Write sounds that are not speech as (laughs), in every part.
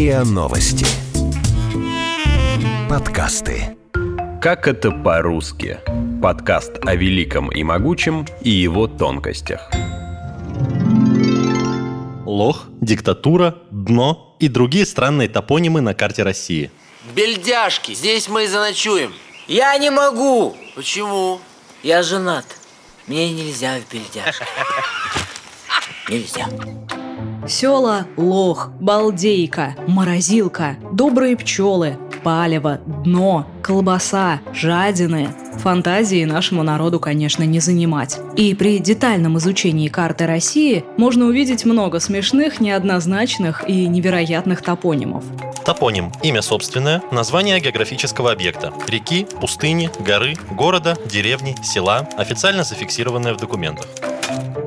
РИА Новости. Подкасты. Как это по-русски? Подкаст о великом и могучем и его тонкостях. Лох, диктатура, дно и другие странные топонимы на карте России. Бельдяшки, здесь мы и заночуем. Я не могу. Почему? Я женат. Мне нельзя в бельдяшки. (laughs) Нельзя. Села, лох, балдейка, морозилка, добрые пчелы, палево, дно, колбаса, жадины. Фантазии нашему народу, конечно, не занимать. И при детальном изучении карты России можно увидеть много смешных, неоднозначных и невероятных топонимов. Топоним – имя собственное, название географического объекта – реки, пустыни, горы, города, деревни, села, официально зафиксированное в документах.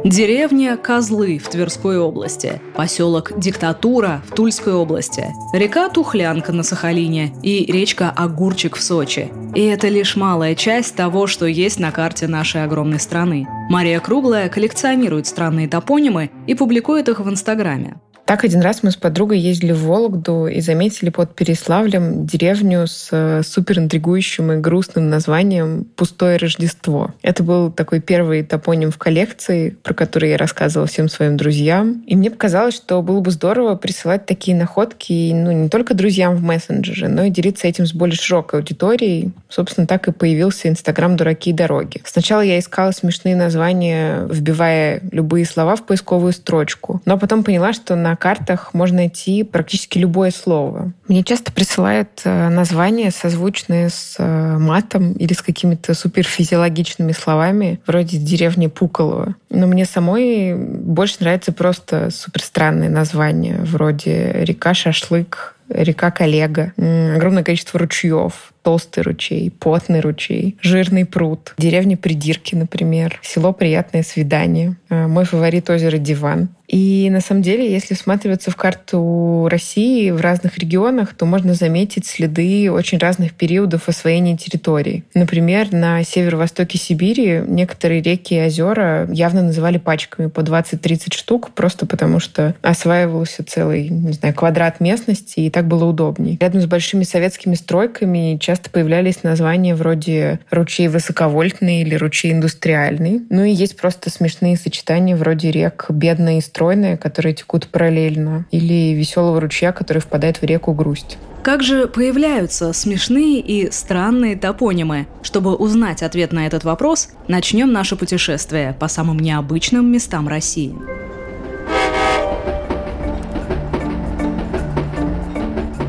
Деревня Козлы в Тверской области, поселок Диктатура в Тульской области, река Тухлянка на Сахалине и речка Огурчик в Сочи. И это лишь малая часть того, что есть на карте нашей огромной страны. Мария Круглая коллекционирует странные топонимы и публикует их в Инстаграме. Так один раз мы с подругой ездили в Вологду и заметили под Переславлем деревню с э, супер интригующим и грустным названием «Пустое Рождество». Это был такой первый топоним в коллекции, про который я рассказывала всем своим друзьям. И мне показалось, что было бы здорово присылать такие находки ну, не только друзьям в мессенджере, но и делиться этим с более широкой аудиторией. Собственно, так и появился Инстаграм «Дураки и дороги». Сначала я искала смешные названия, вбивая любые слова в поисковую строчку, но потом поняла, что на на картах можно найти практически любое слово. Мне часто присылают э, названия, созвучные с э, матом или с какими-то суперфизиологичными словами, вроде деревни Пуколово. Но мне самой больше нравится просто суперстранные названия, вроде река Шашлык, река Коллега, огромное количество ручьев, толстый ручей, потный ручей, жирный пруд, деревня Придирки, например, село Приятное свидание, э, мой фаворит озеро Диван. И на самом деле, если всматриваться в карту России в разных регионах, то можно заметить следы очень разных периодов освоения территорий. Например, на северо-востоке Сибири некоторые реки и озера явно называли пачками по 20-30 штук, просто потому что осваивался целый, не знаю, квадрат местности, и так было удобнее. Рядом с большими советскими стройками часто появлялись названия вроде ручей высоковольтный или ручей индустриальный. Ну и есть просто смешные сочетания вроде рек бедная и стройная которые текут параллельно, или веселого ручья, который впадает в реку Грусть. Как же появляются смешные и странные топонимы? Чтобы узнать ответ на этот вопрос, начнем наше путешествие по самым необычным местам России.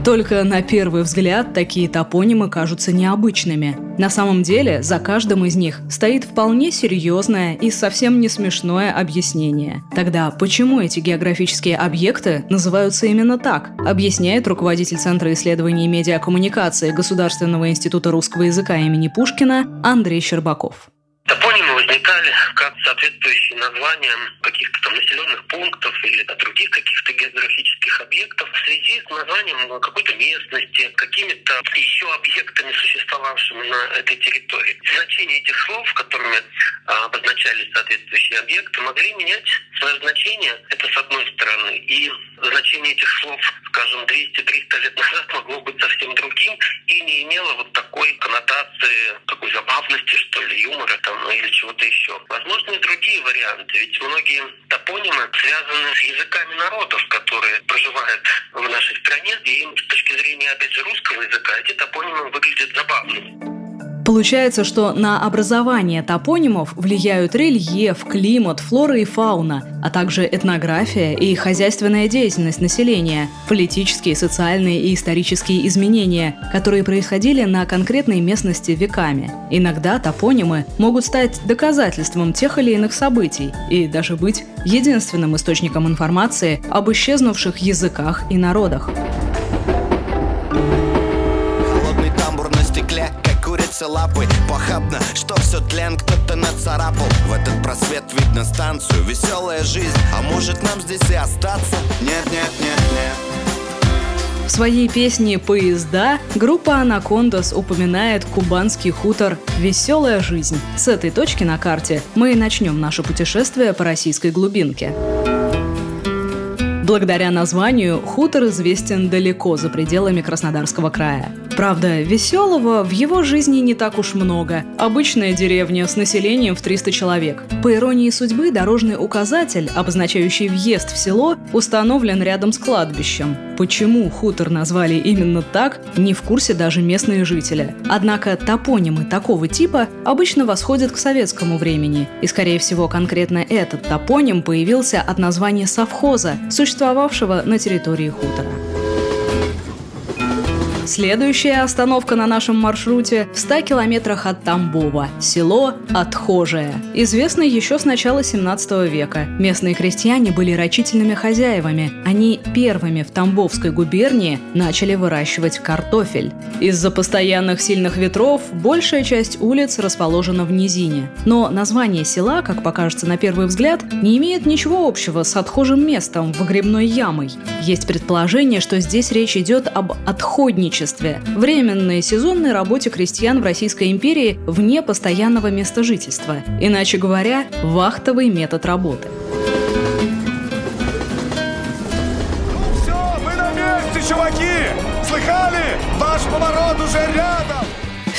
Только на первый взгляд такие топонимы кажутся необычными. На самом деле, за каждым из них стоит вполне серьезное и совсем не смешное объяснение. Тогда почему эти географические объекты называются именно так, объясняет руководитель Центра исследований медиакоммуникации Государственного института русского языка имени Пушкина Андрей Щербаков. Топонимы возникали как соответствующие названиям каких-то там населенных пунктов или других каких-то географических объектов в связи с названием какой-то местности, какими-то еще объектами, существовавшими на этой территории. Значение этих слов, которыми обозначались соответствующие объекты, могли менять свое значение. Это с одной стороны. И значение этих слов, скажем, 200-300 лет назад могло быть совсем другим и не имело вот такой коннотации, такой забавности, что ли, юмора там, ну, или чего-то еще. Возможно, и другие варианты, ведь многие топонимы связаны с языками народов, которые проживают в нашей стране, и с точки зрения, опять же, русского языка эти топонимы выглядят забавными. Получается, что на образование топонимов влияют рельеф, климат, флора и фауна, а также этнография и хозяйственная деятельность населения, политические, социальные и исторические изменения, которые происходили на конкретной местности веками. Иногда топонимы могут стать доказательством тех или иных событий и даже быть единственным источником информации об исчезнувших языках и народах. Курицы лапы Похабно, что все тлен кто-то нацарапал В этот просвет видно станцию Веселая жизнь, а может нам здесь и остаться? Нет, нет, нет, нет в своей песне «Поезда» группа «Анакондас» упоминает кубанский хутор «Веселая жизнь». С этой точки на карте мы и начнем наше путешествие по российской глубинке. Благодаря названию хутор известен далеко за пределами Краснодарского края. Правда, веселого в его жизни не так уж много. Обычная деревня с населением в 300 человек. По иронии судьбы, дорожный указатель, обозначающий въезд в село, установлен рядом с кладбищем. Почему хутор назвали именно так, не в курсе даже местные жители. Однако топонимы такого типа обычно восходят к советскому времени, и, скорее всего, конкретно этот топоним появился от названия совхоза, существовавшего на территории хутора. Следующая остановка на нашем маршруте в 100 километрах от Тамбова – село Отхожее. Известно еще с начала 17 века. Местные крестьяне были рачительными хозяевами. Они первыми в Тамбовской губернии начали выращивать картофель. Из-за постоянных сильных ветров большая часть улиц расположена в низине. Но название села, как покажется на первый взгляд, не имеет ничего общего с отхожим местом, выгребной ямой. Есть предположение, что здесь речь идет об отходничестве сотрудничестве, временной сезонной работе крестьян в Российской империи вне постоянного места жительства, иначе говоря, вахтовый метод работы. Ну все, мы на месте, чуваки! Слыхали? Ваш поворот уже рядом!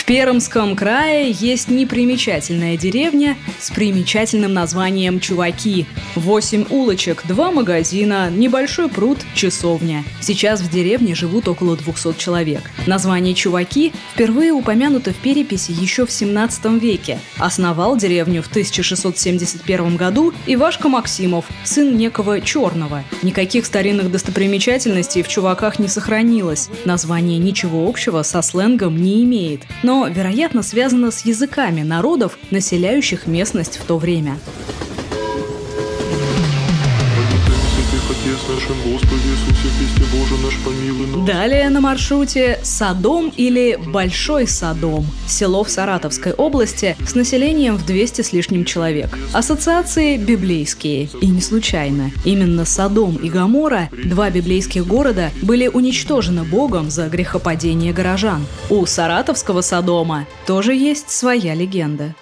В Пермском крае есть непримечательная деревня с примечательным названием Чуваки. Восемь улочек, два магазина, небольшой пруд, часовня. Сейчас в деревне живут около 200 человек. Название Чуваки впервые упомянуто в переписи еще в 17 веке. Основал деревню в 1671 году Ивашка Максимов, сын некого Черного. Никаких старинных достопримечательностей в Чуваках не сохранилось. Название ничего общего со сленгом не имеет. Но но, вероятно, связано с языками народов, населяющих местность в то время. Далее на маршруте Садом или Большой Садом, село в Саратовской области с населением в 200 с лишним человек. Ассоциации библейские. И не случайно. Именно Садом и Гамора, два библейских города, были уничтожены Богом за грехопадение горожан. У Саратовского Содома тоже есть своя легенда.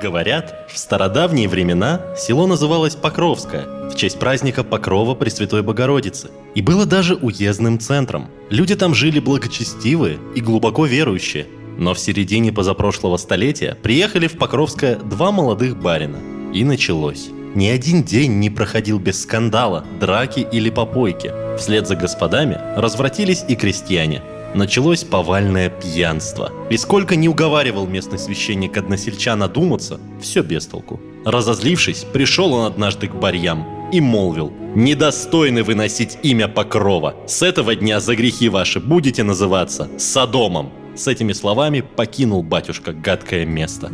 Говорят, в стародавние времена село называлось Покровское в честь праздника Покрова Пресвятой Богородицы и было даже уездным центром. Люди там жили благочестивые и глубоко верующие. Но в середине позапрошлого столетия приехали в Покровское два молодых барина. И началось. Ни один день не проходил без скандала, драки или попойки. Вслед за господами развратились и крестьяне – началось повальное пьянство. И сколько не уговаривал местный священник односельчан одуматься, все без толку. Разозлившись, пришел он однажды к барьям и молвил «Недостойны выносить имя Покрова. С этого дня за грехи ваши будете называться Содомом». С этими словами покинул батюшка гадкое место.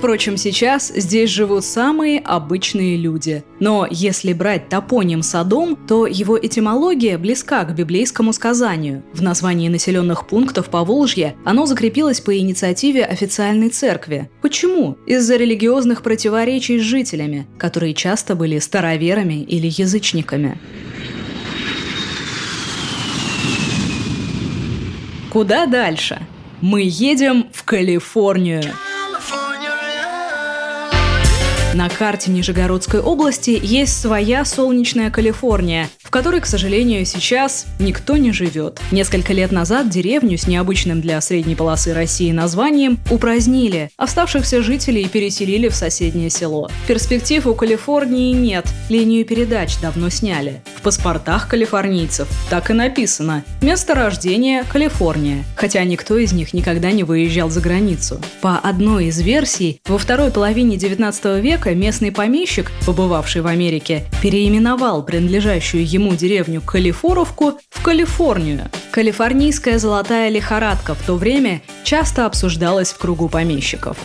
Впрочем, сейчас здесь живут самые обычные люди. Но если брать топоним Содом, то его этимология близка к библейскому сказанию. В названии населенных пунктов по Волжье оно закрепилось по инициативе официальной церкви. Почему? Из-за религиозных противоречий с жителями, которые часто были староверами или язычниками. Куда дальше? Мы едем в Калифорнию. На карте Нижегородской области есть своя солнечная Калифорния, в которой, к сожалению, сейчас никто не живет. Несколько лет назад деревню с необычным для средней полосы России названием упразднили, оставшихся жителей переселили в соседнее село. Перспектив у Калифорнии нет, линию передач давно сняли. В паспортах калифорнийцев так и написано «Место рождения – Калифорния», хотя никто из них никогда не выезжал за границу. По одной из версий, во второй половине 19 века века местный помещик, побывавший в Америке, переименовал принадлежащую ему деревню Калифоровку в Калифорнию. Калифорнийская золотая лихорадка в то время часто обсуждалась в кругу помещиков.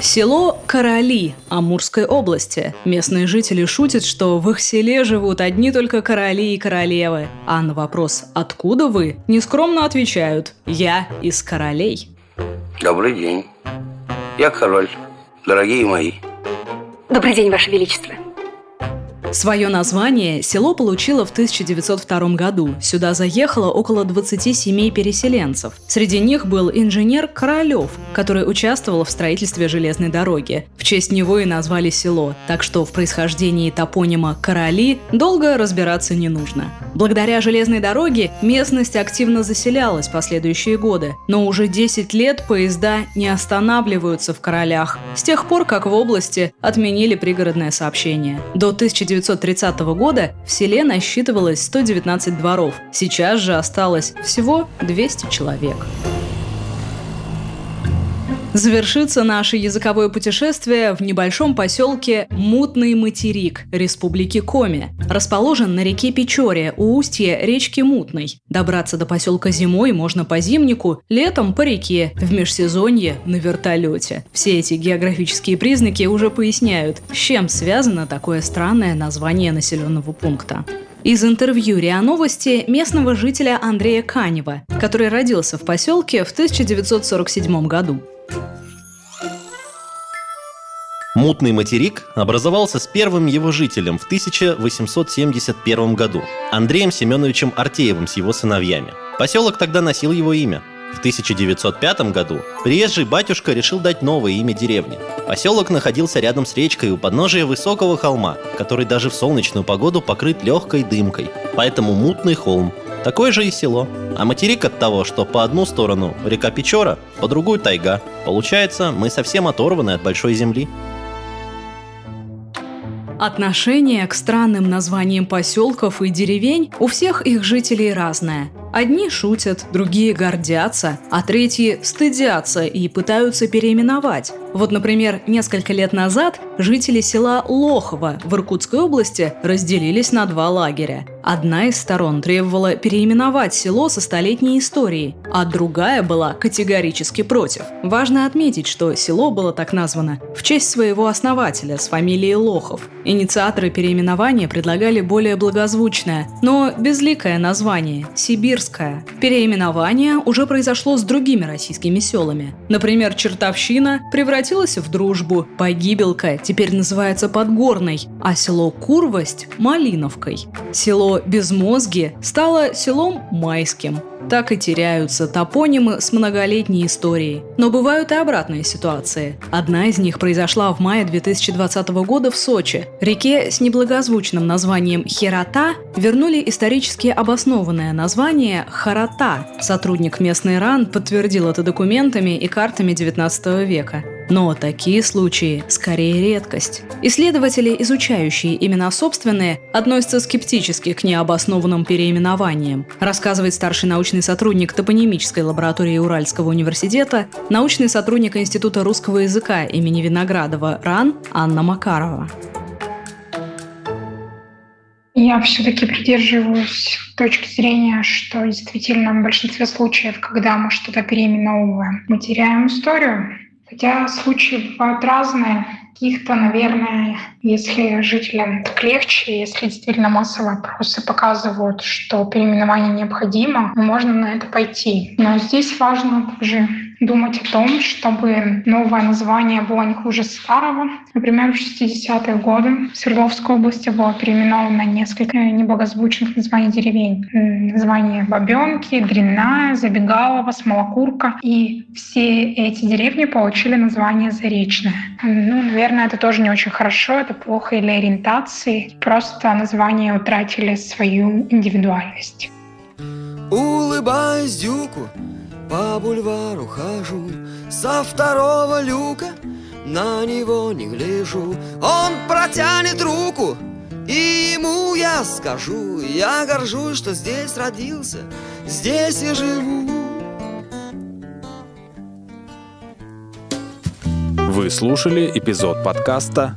Село Короли Амурской области. Местные жители шутят, что в их селе живут одни только короли и королевы. А на вопрос «Откуда вы?» нескромно отвечают «Я из королей». Добрый день. Я король, дорогие мои. Добрый день, Ваше Величество. Свое название село получило в 1902 году. Сюда заехало около 20 семей переселенцев. Среди них был инженер Королев, который участвовал в строительстве железной дороги. В честь него и назвали село, так что в происхождении топонима «Короли» долго разбираться не нужно. Благодаря железной дороге местность активно заселялась последующие годы, но уже 10 лет поезда не останавливаются в Королях, с тех пор, как в области отменили пригородное сообщение. До 1930 года в селе насчитывалось 119 дворов, сейчас же осталось всего 200 человек. Завершится наше языковое путешествие в небольшом поселке Мутный материк Республики Коми. Расположен на реке Печоре у устья речки Мутной. Добраться до поселка зимой можно по зимнику, летом по реке, в межсезонье на вертолете. Все эти географические признаки уже поясняют, с чем связано такое странное название населенного пункта. Из интервью РИА Новости местного жителя Андрея Канева, который родился в поселке в 1947 году. Мутный материк образовался с первым его жителем в 1871 году, Андреем Семеновичем Артеевым с его сыновьями. Поселок тогда носил его имя. В 1905 году приезжий батюшка решил дать новое имя деревне. Поселок находился рядом с речкой у подножия высокого холма, который даже в солнечную погоду покрыт легкой дымкой, поэтому мутный холм. Такое же и село. А материк от того, что по одну сторону река Печора, по другую тайга. Получается, мы совсем оторваны от большой земли. Отношение к странным названиям поселков и деревень у всех их жителей разное. Одни шутят, другие гордятся, а третьи стыдятся и пытаются переименовать. Вот, например, несколько лет назад жители села Лохово в Иркутской области разделились на два лагеря. Одна из сторон требовала переименовать село со столетней историей, а другая была категорически против. Важно отметить, что село было так названо в честь своего основателя с фамилией Лохов. Инициаторы переименования предлагали более благозвучное, но безликое название – Сибирское. Переименование уже произошло с другими российскими селами. Например, Чертовщина превратилась в Дружбу, Погибелка теперь называется Подгорной, а село Курвость – Малиновкой. Село Безмозги стало селом Майским. Так и теряются топонимы с многолетней историей. Но бывают и обратные ситуации. Одна из них произошла в мае 2020 года в Сочи. Реке с неблагозвучным названием Херата вернули исторически обоснованное название Харата. Сотрудник местной РАН подтвердил это документами и картами 19 века. Но такие случаи скорее редкость. Исследователи, изучающие имена собственные, относятся скептически к необоснованным переименованиям, рассказывает старший научный сотрудник топонимической лаборатории Уральского университета, научный сотрудник Института русского языка имени Виноградова РАН Анна Макарова. Я все-таки придерживаюсь точки зрения, что действительно в большинстве случаев, когда мы что-то переименовываем, мы теряем историю. Хотя случаи бывают разные. Каких-то, наверное, если жителям так легче, если действительно массовые опросы показывают, что переименование необходимо, можно на это пойти. Но здесь важно также думать о том, чтобы новое название было не хуже старого. Например, в 60-е годы в Свердловской области было переименовано несколько неблагозвучных названий деревень. Название Бабенки, Дрянная, Забегалова, Смолокурка. И все эти деревни получили название Заречная. Ну, наверное, это тоже не очень хорошо, это плохо для ориентации. Просто названия утратили свою индивидуальность. Улыбаясь дюку, по бульвару хожу Со второго люка на него не гляжу. Он протянет руку и ему я скажу Я горжусь, что здесь родился, здесь и живу Вы слушали эпизод подкаста